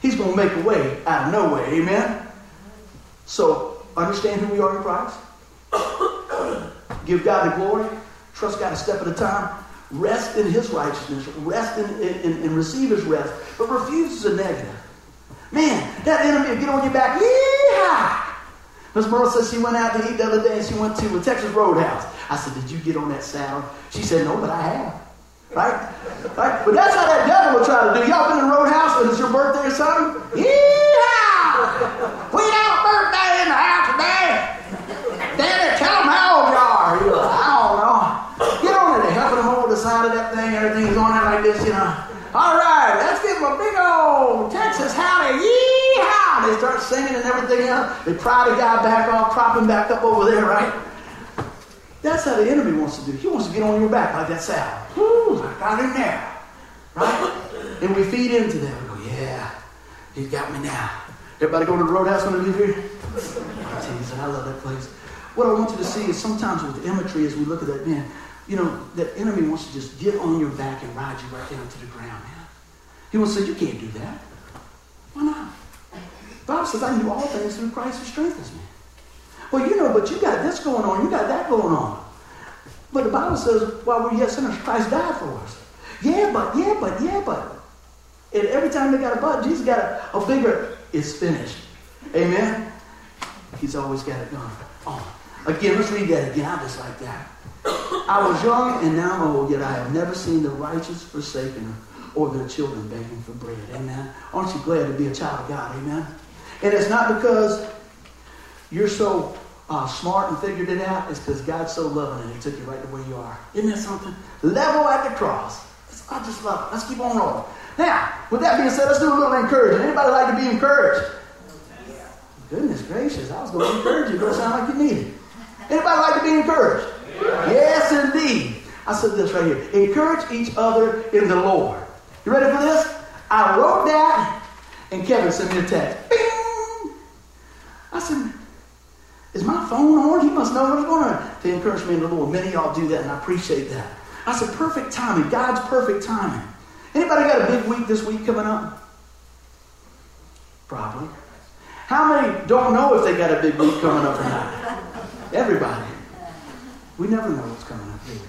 He's going to make a way out of no way. Amen? So, understand who we are in Christ. Give God the glory. Trust God a step at a time. Rest in His righteousness. Rest in, in, in, receive His rest. But refuse is a negative. Man, that enemy will get on your back. Yeah. Miss Merle says she went out to eat the other day and she went to a Texas Roadhouse. I said, Did you get on that saddle? She said, No, but I have. Right? Right? But that's how that devil will try to do. Y'all been in the Roadhouse and it's your birthday or something? Yeah! Got a birthday in the house today. Daddy, tell them how old you are. You're like, I don't know. Get on there. Helping him hold the side of that thing. Everything's on there like this, you know. All right, let's give them a big old Texas howdy. Yeehaw! They start singing and everything else. They pry the guy back off, prop him back up over there, right? That's how the enemy wants to do. He wants to get on your back like that saddle. Woo, I got him there. Right? And we feed into that. We go, yeah, he's got me now. Everybody go to the roadhouse when they leave here? You, I love that place. What I want you to see is sometimes with imagery, as we look at that, man, you know, that enemy wants to just get on your back and ride you right down to the ground, man. He wants to say, you can't do that. Why not? The Bible says, I do all things through Christ who strengthens me. Well, you know, but you got this going on, you got that going on. But the Bible says, while we're yet sinners, Christ died for us. Yeah, but, yeah, but, yeah, but. And every time they got a but, Jesus got a, a bigger, it's finished. Amen? He's always got it going on. Oh, again, let's read that again. I just like that. I was young and now old, yet I have never seen the righteous forsaken or their children begging for bread. Amen. Aren't you glad to be a child of God? Amen. And it's not because you're so uh, smart and figured it out. It's because God's so loving and He took you right to where you are. Isn't that something? Level at the cross. I just love it. Let's keep on rolling. Now, with that being said, let's do a little encouragement. Anybody like to be encouraged? Goodness gracious, I was going to encourage you, but it sound like you need it. Anybody like to be encouraged? Yes, indeed. I said this right here. Encourage each other in the Lord. You ready for this? I wrote that, and Kevin sent me a text. Bing! I said, is my phone on? He must know what's going on. To encourage me in the Lord. Many of y'all do that, and I appreciate that. I said, perfect timing. God's perfect timing. Anybody got a big week this week coming up? Probably. How many don't know if they got a big week coming up or not? Everybody. We never know what's coming up here.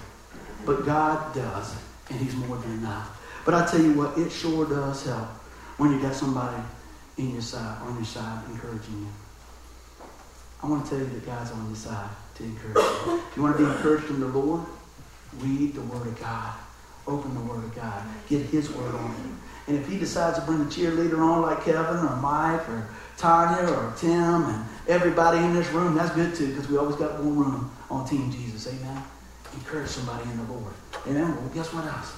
But God does, and He's more than enough. But I tell you what, it sure does help when you got somebody in your side, on your side, encouraging you. I want to tell you that God's on your side to encourage you. If you want to be encouraged in the Lord? Read the Word of God. Open the Word of God. Get His Word on you. And if He decides to bring a cheerleader on like Kevin or Mike or Tanya or Tim and everybody in this room, that's good too because we always got one room on Team Jesus. Amen. Encourage somebody in the Lord. Amen. Well, guess what else?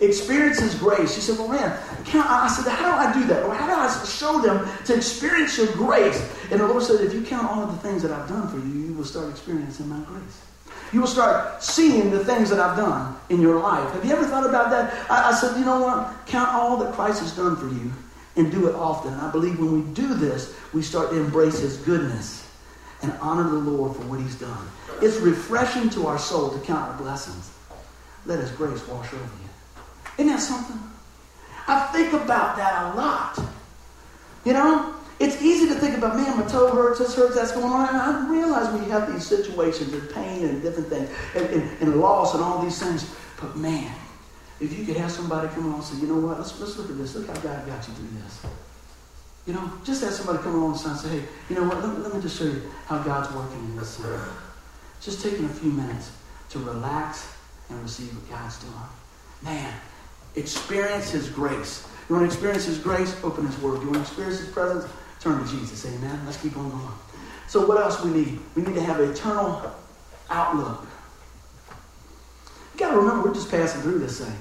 Experience His grace. She said, Well, man, I, I said, How do I do that? Or how do I show them to experience your grace? And the Lord said, If you count all of the things that I've done for you, you will start experiencing my grace. You will start seeing the things that I've done in your life. Have you ever thought about that? I, I said, You know what? Count all that Christ has done for you and do it often. And I believe when we do this, we start to embrace His goodness and honor the Lord for what He's done. It's refreshing to our soul to count our blessings. Let His grace wash over you. Isn't that something? I think about that a lot. You know, it's easy to think about, man, my toe hurts, this hurts, that's going on. And I realize we have these situations and pain and different things and, and, and, loss and all these things. But man, if you could have somebody come along and say, you know what, let's, let's look at this. Look how God got you through this. You know, just have somebody come along and say, hey, you know what, let, let me just show you how God's working in this. Thing. Just taking a few minutes to relax and receive what God's doing. Man, experience His grace. You want to experience His grace? Open His Word. You want to experience His presence? Turn to Jesus. Amen. Let's keep on going. So, what else we need? We need to have an eternal outlook. You got to remember, we're just passing through this thing.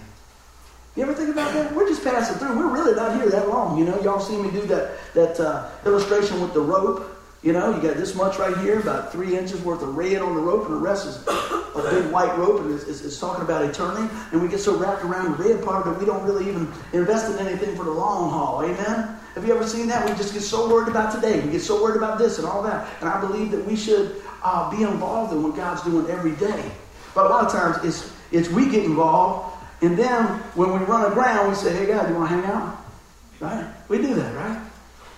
You ever think about that? We're just passing through. We're really not here that long. You know, y'all see me do that that uh, illustration with the rope. You know, you got this much right here, about three inches worth of red on the rope, and the rest is a big white rope, and it's, it's, it's talking about eternity. And we get so wrapped around the red part that we don't really even invest in anything for the long haul. Amen? Have you ever seen that? We just get so worried about today. We get so worried about this and all that. And I believe that we should uh, be involved in what God's doing every day. But a lot of times it's, it's we get involved, and then when we run aground, we say, hey, God, do you want to hang out? Right? We do that, right?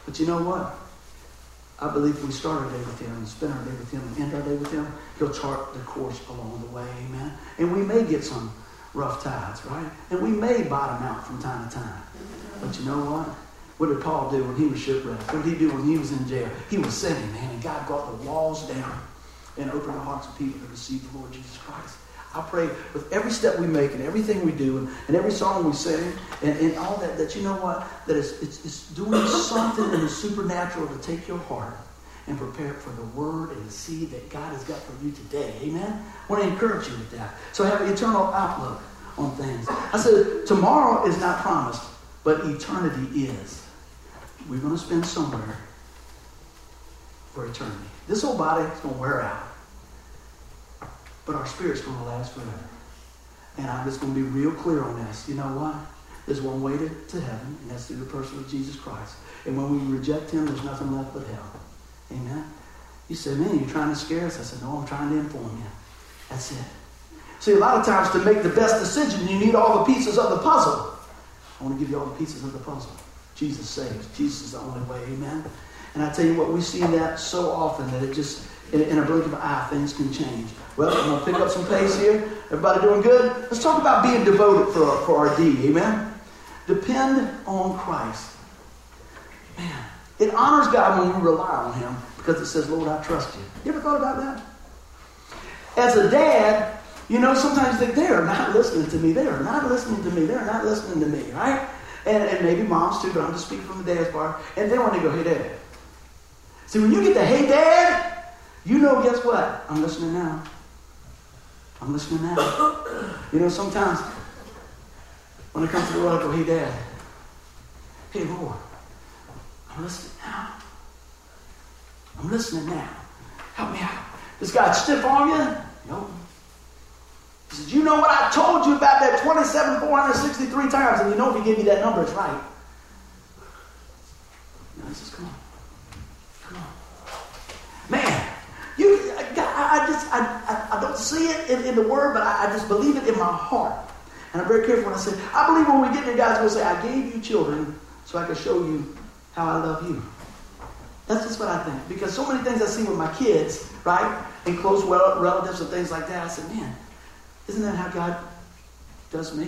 But you know what? I believe we start our day with Him and spend our day with Him and end our day with Him, He'll chart the course along the way. Amen. And we may get some rough tides, right? And we may bottom out from time to time. But you know what? What did Paul do when he was shipwrecked? What did he do when he was in jail? He was singing, man, and God brought the walls down and opened the hearts of people to receive the Lord Jesus Christ. I pray with every step we make and everything we do and, and every song we sing and, and all that, that you know what? That it's, it's, it's doing something in the supernatural to take your heart and prepare it for the word and the seed that God has got for you today. Amen? I want to encourage you with that. So have an eternal outlook on things. I said, tomorrow is not promised, but eternity is. We're going to spend somewhere for eternity. This old body is going to wear out but our spirit's going to last forever. And I'm just going to be real clear on this. You know what? There's one way to, to heaven, and that's through the person of Jesus Christ. And when we reject him, there's nothing left but hell. Amen? You said, man, you're trying to scare us. I said, no, I'm trying to inform you. That's it. See, a lot of times to make the best decision, you need all the pieces of the puzzle. I want to give you all the pieces of the puzzle. Jesus saves. Jesus is the only way. Amen? And I tell you what, we see that so often that it just in, in a blink of an eye, things can change. Well, I'm going to pick up some pace here. Everybody doing good? Let's talk about being devoted for, our, for our D. Amen? Depend on Christ. Man, it honors God when we rely on Him because it says, Lord, I trust you. You ever thought about that? As a dad, you know, sometimes they, they are not listening to me. They are not listening to me. They're not listening to me, right? And, and maybe moms too, but I'm just speaking from the dad's part. And then when they go, hey, dad. See, when you get the hey, dad, you know, guess what? I'm listening now. I'm listening now. You know, sometimes when it comes to the Lord, I go, hey, Dad. Hey, Lord. I'm listening now. I'm listening now. Help me out. This guy stiff on you? No. He says, You know what I told you about that 27,463 times? And you know if he gave you that number, it's right. Now, he says, Come on. I, just, I, I, I, don't see it in, in the word, but I, I, just believe it in my heart. And I'm very careful when I say, I believe when we get there, God's going to say, I gave you children so I can show you how I love you. That's just what I think. Because so many things I see with my kids, right? And close relatives and things like that, I said, man, isn't that how God does me?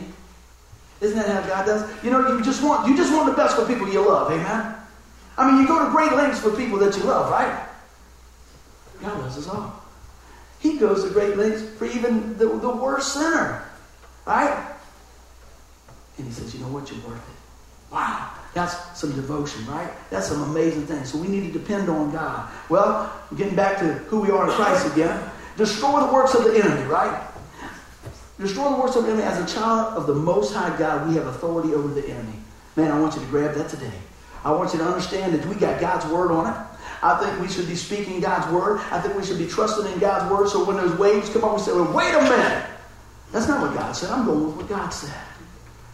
Isn't that how God does? You know, you just want you just want the best for people you love, amen? I mean, you go to great lengths for people that you love, right? God loves us all. He goes to great lengths for even the, the worst sinner, right? And he says, you know what, you're worth it. Wow. That's some devotion, right? That's some amazing things. So we need to depend on God. Well, getting back to who we are in Christ again. Destroy the works of the enemy, right? Destroy the works of the enemy. As a child of the Most High God, we have authority over the enemy. Man, I want you to grab that today. I want you to understand that we got God's word on it. I think we should be speaking God's word. I think we should be trusting in God's word. So when those waves come up, we say, well, wait a minute. That's not what God said. I'm going with what God said.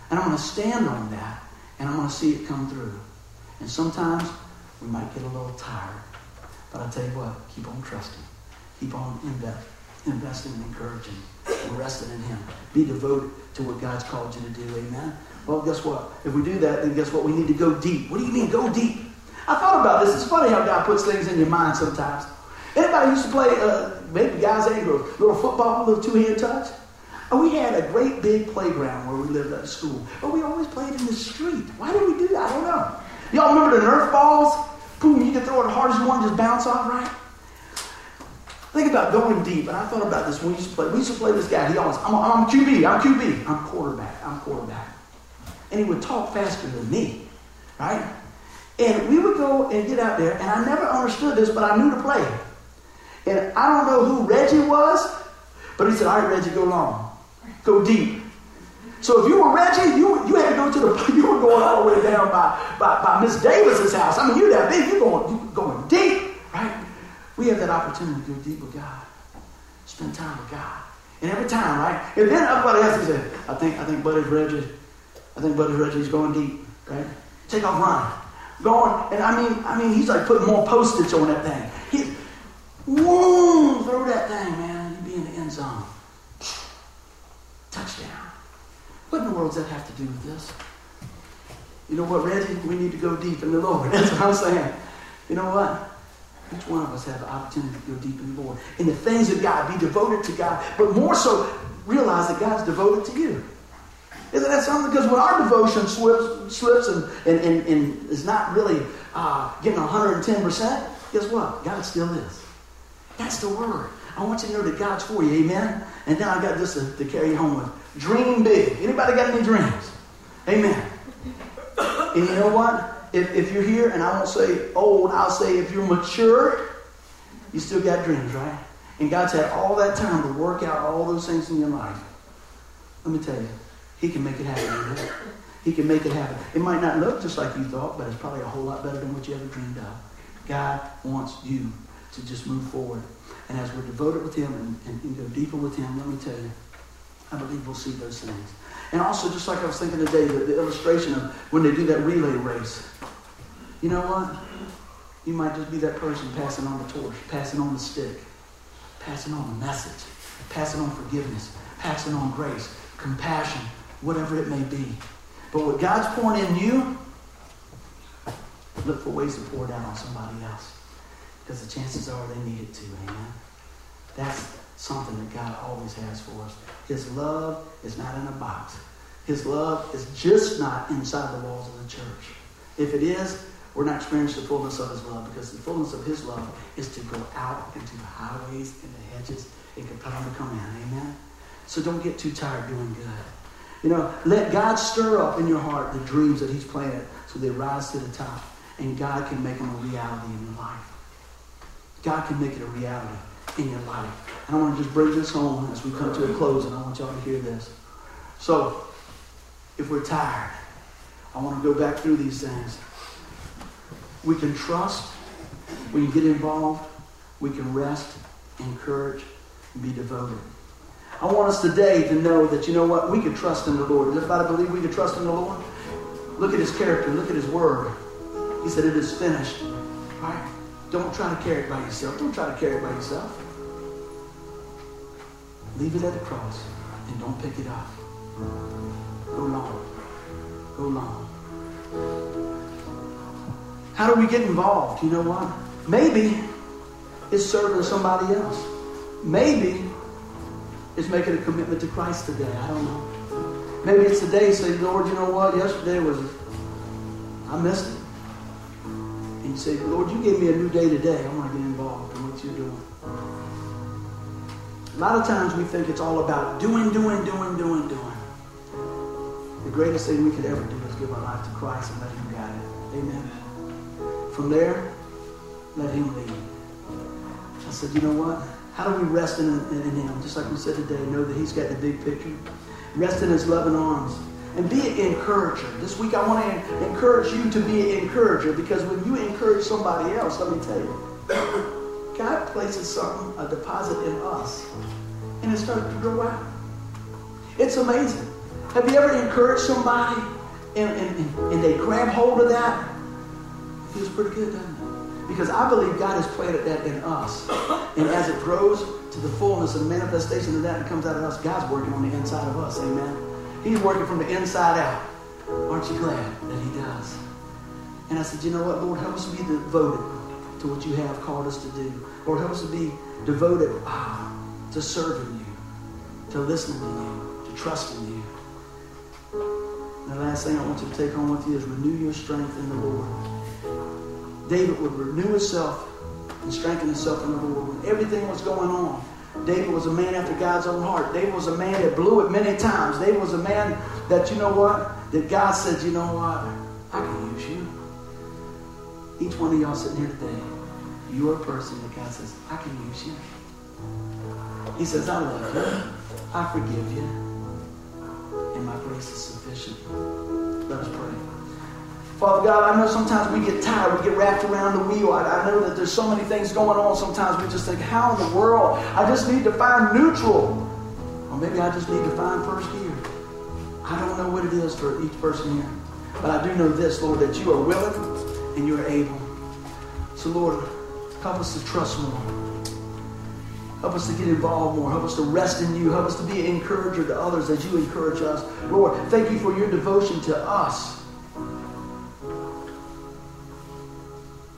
And I'm going to stand on that. And I'm going to see it come through. And sometimes we might get a little tired. But I tell you what, keep on trusting. Keep on invest, investing and encouraging and resting in Him. Be devoted to what God's called you to do. Amen. Well, guess what? If we do that, then guess what? We need to go deep. What do you mean, go deep? I thought about this. It's funny how God puts things in your mind sometimes. Anybody used to play, uh, maybe guys and girls, little football, little two-hand touch? And we had a great big playground where we lived at school. But we always played in the street. Why did we do that? I don't know. Y'all remember the Nerf balls? Boom, you could throw it as hard as you want, and just bounce off, right? Think about going deep. And I thought about this when we used to play. We used to play this guy. He always, I'm, I'm QB, I'm QB, I'm quarterback, I'm quarterback. And he would talk faster than me, right? And we would go and get out there, and I never understood this, but I knew to play. And I don't know who Reggie was, but he said, All right, Reggie, go long. Go deep. So if you were Reggie, you, you had to go to the, you were going all the way down by, by, by Miss Davis's house. I mean, you're that big, you're going, you're going deep, right? We have that opportunity to go deep with God. Spend time with God. And every time, right? And then everybody else said, I think, I think Buddy's Reggie, I think Buddy's Reggie's going deep, right? Take off running going, and I mean, I mean, he's like putting more postage on that thing. He, whoa, throw that thing, man, and you be in the end zone. Touchdown. What in the world does that have to do with this? You know what, Reggie? We need to go deep in the Lord. That's what I'm saying. You know what? Each one of us have the opportunity to go deep in the Lord. In the things of God, be devoted to God, but more so, realize that God's devoted to you. Isn't that something? Because when our devotion slips, slips and, and, and, and is not really uh, getting 110%, guess what? God still is. That's the word. I want you to know that God's for you. Amen? And then I got this to, to carry home with. Dream big. Anybody got any dreams? Amen. And you know what? If, if you're here, and I won't say old, I'll say if you're mature, you still got dreams, right? And God's had all that time to work out all those things in your life. Let me tell you, he can make it happen. He can make it happen. It might not look just like you thought, but it's probably a whole lot better than what you ever dreamed of. God wants you to just move forward. And as we're devoted with Him and, and, and go deeper with Him, let me tell you, I believe we'll see those things. And also, just like I was thinking today, the, the illustration of when they do that relay race. You know what? You might just be that person passing on the torch, passing on the stick, passing on the message, passing on forgiveness, passing on grace, compassion, whatever it may be. But what God's pouring in you, look for ways to pour down on somebody else. Because the chances are they need it too. Amen. That's something that God always has for us. His love is not in a box. His love is just not inside the walls of the church. If it is, we're not experiencing the fullness of his love because the fullness of his love is to go out into the highways and the hedges and compel them to come in. Amen? So don't get too tired doing good. You know, let God stir up in your heart the dreams that He's planted so they rise to the top. And God can make them a reality in your life. God can make it a reality in your life. And I want to just bring this home as we come to a close, and I want y'all to hear this. So, if we're tired, I want to go back through these things. We can trust, we can get involved, we can rest, encourage, and be devoted. I want us today to know that, you know what, we can trust in the Lord. Does everybody believe we can trust in the Lord? Look at his character. Look at his word. He said it is finished. Right? Don't try to carry it by yourself. Don't try to carry it by yourself. Leave it at the cross and don't pick it up. Go long. Go long. How do we get involved? You know what? Maybe it's serving somebody else. Maybe it's making a commitment to Christ today. I don't know. Maybe it's today say, Lord, you know what? Yesterday was, I missed it. And you say, Lord, you gave me a new day today. I want to get involved in what you're doing. A lot of times we think it's all about doing, doing, doing, doing, doing. The greatest thing we could ever do is give our life to Christ and let Him guide it. Amen. From there, let Him lead. I said, you know what? How do we rest in, in, in, Him? Just like we said today, know that He's got the big picture. Rest in His loving arms. And be an encourager. This week I want to encourage you to be an encourager because when you encourage somebody else, let me tell you, God places something, a deposit in us, and it starts to grow out. It's amazing. Have you ever encouraged somebody and, and, and they grab hold of that? It feels pretty good, doesn't it? Because I believe God has planted that in us. And as it grows to the fullness and manifestation of that and comes out of us, God's working on the inside of us. Amen. He's working from the inside out. Aren't you glad that He does? And I said, you know what, Lord, help us to be devoted to what you have called us to do. Lord, help us to be devoted ah, to serving you, to listening to you, to trusting you. And the last thing I want you to take home with you is renew your strength in the Lord. David would renew himself and strengthen himself in the Lord. When everything was going on, David was a man after God's own heart. David was a man that blew it many times. David was a man that, you know what? That God said, you know what? I can use you. Each one of y'all sitting here today, you're a person that God says, I can use you. He says, I love you. I forgive you. And my grace is sufficient. Let us pray. Father God, I know sometimes we get tired, we get wrapped around the wheel. I, I, know that there's so many things going on. Sometimes we just think, how in the world? I just need to find neutral. Or maybe I just need to find first gear. I don't know what it is for each person here. But I do know this, Lord, that you are willing and you are able. So, Lord, help us to trust more. Help us to get involved more. Help us to rest in you. Help us to be an encourager to others as you encourage us. Lord, thank you for your devotion to us.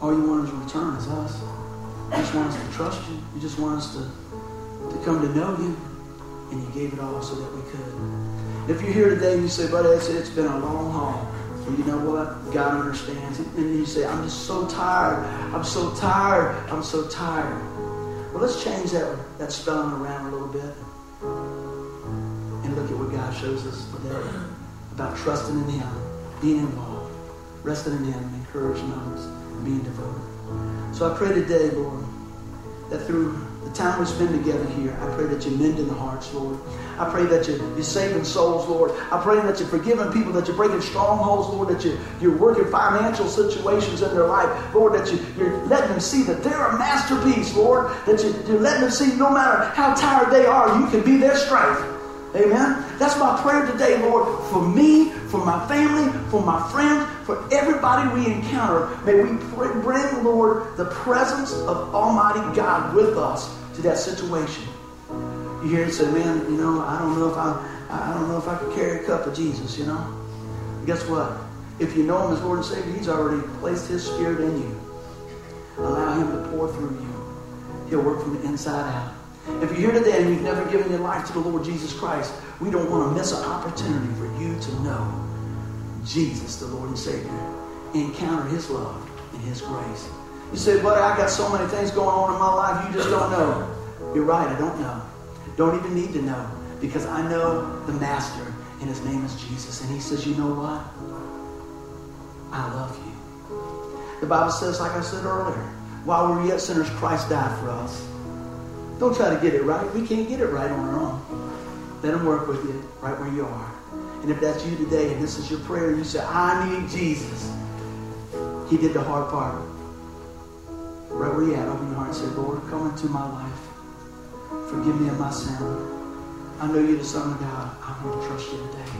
All you want is return is us. You just want us to trust you. You just want us to, to come to know you. And you gave it all so that we could. If you're here today and you say, buddy, it's, it's been a long haul. And you know what? God understands. And you say, I'm just so tired. I'm so tired. I'm so tired. Well, let's change that, that spelling around a little bit. And look at what God shows us today about trusting in Him, being involved, resting in Him, and encouraging others being devoted. So I pray today, Lord, that through the time we spend together here, I pray that you mend in the hearts, Lord. I pray that you, you're saving souls, Lord. I pray that you're forgiving people, that you're breaking strongholds, Lord, that you, you're working financial situations in their life, Lord, that you, you're letting them see that they're a masterpiece, Lord, that you, you're letting them see no matter how tired they are, you can be their strength. Amen. That's my prayer today, Lord, for me, for my family, for my friends, for everybody we encounter. May we bring, Lord, the presence of Almighty God with us to that situation. You hear it say, man, you know, I don't know if I, I don't know if I could carry a cup of Jesus, you know. Guess what? If you know Him as Lord and Savior, He's already placed His Spirit in you. Allow Him to pour through you. He'll work from the inside out. If you're here today and you've never given your life to the Lord Jesus Christ, we don't want to miss an opportunity for you to know Jesus, the Lord and Savior. Encounter His love and His grace. You say, but I got so many things going on in my life, you just don't know. You're right, I don't know. Don't even need to know because I know the Master and His name is Jesus. And He says, you know what? I love you. The Bible says, like I said earlier, while we are yet sinners, Christ died for us. Don't try to get it right. We can't get it right on our own. Let him work with you right where you are. And if that's you today and this is your prayer, you say, I need Jesus. He did the hard part. Right where you at, open your heart and say, Lord, come into my life. Forgive me of my sin. I know you're the Son of God. I want to trust you today.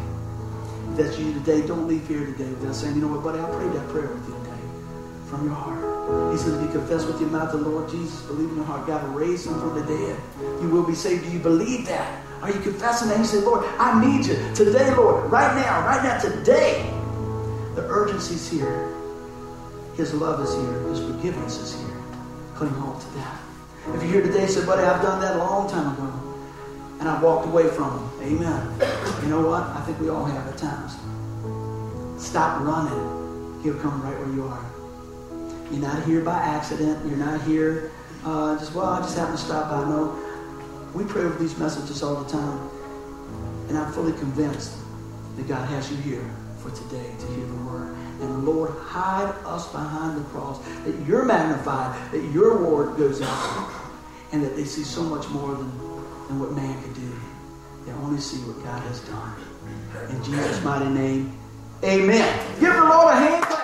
If that's you today, don't leave here today without saying, you know what, buddy, I prayed that prayer with you today from your heart. He says, if you confess with your mouth to the Lord Jesus, believe in your heart, God will raise him from the dead. You will be saved. Do you believe that? Are you confessing that? You say, Lord, I need you. Today, Lord, right now, right now, today, the urgency's here. His love is here. His forgiveness is here. Cling hold to that. If you're here today say, buddy, I've done that a long time ago, and I walked away from him. Amen. You know what? I think we all have at times. Stop running. He'll come right where you are. You're not here by accident. You're not here uh, just, well, I just happened to stop by. No, we pray over these messages all the time. And I'm fully convinced that God has you here for today to hear the word. And Lord, hide us behind the cross, that you're magnified, that your word goes out, and that they see so much more than, than what man could do. They only see what God has done. In Jesus' mighty name, amen. Give the Lord a hand.